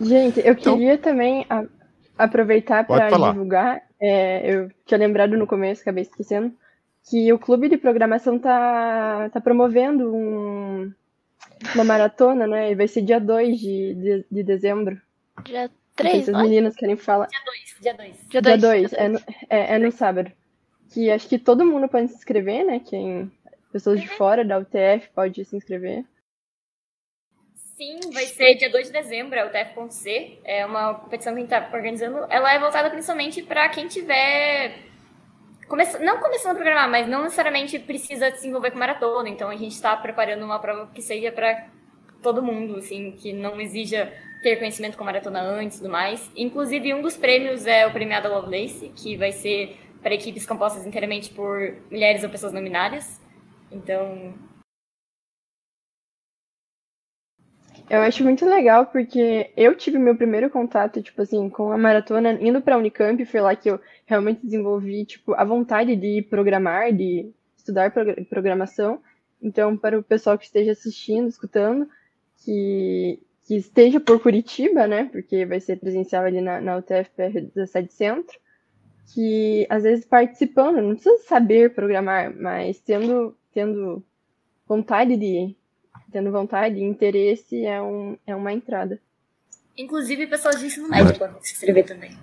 Gente, eu então, queria também a, aproveitar para divulgar. É, eu tinha lembrado no começo, acabei esquecendo, que o clube de programação tá, tá promovendo um, uma maratona, né? E vai ser dia 2 de, de, de dezembro. Dia 3, Se as meninas querem falar. Dia 2, dia 2. Dia 2, é, no, é, é no sábado. Que acho que todo mundo pode se inscrever, né? Quem, pessoas de uhum. fora da UTF pode se inscrever. Sim, vai ser dia 2 de dezembro, é o TF.C. É uma competição que a gente está organizando. Ela é voltada principalmente para quem tiver. Come... Não começando a programar, mas não necessariamente precisa se envolver com maratona. Então a gente está preparando uma prova que seja para todo mundo, assim, que não exija ter conhecimento com maratona antes e tudo mais. Inclusive, um dos prêmios é o premiado Lovelace, que vai ser para equipes compostas inteiramente por mulheres ou pessoas nominárias. Então, Eu acho muito legal porque eu tive meu primeiro contato, tipo assim, com a maratona indo para a Unicamp, foi lá que eu realmente desenvolvi, tipo, a vontade de programar, de estudar programação. Então, para o pessoal que esteja assistindo, escutando, que, que esteja por Curitiba, né, porque vai ser presencial ali na, na UTFPR 17 Centro, que às vezes participando, não precisa saber programar, mas tendo, tendo vontade de tendo vontade e interesse é, um, é uma entrada. Inclusive pessoas de ensino médio podem se inscrever também.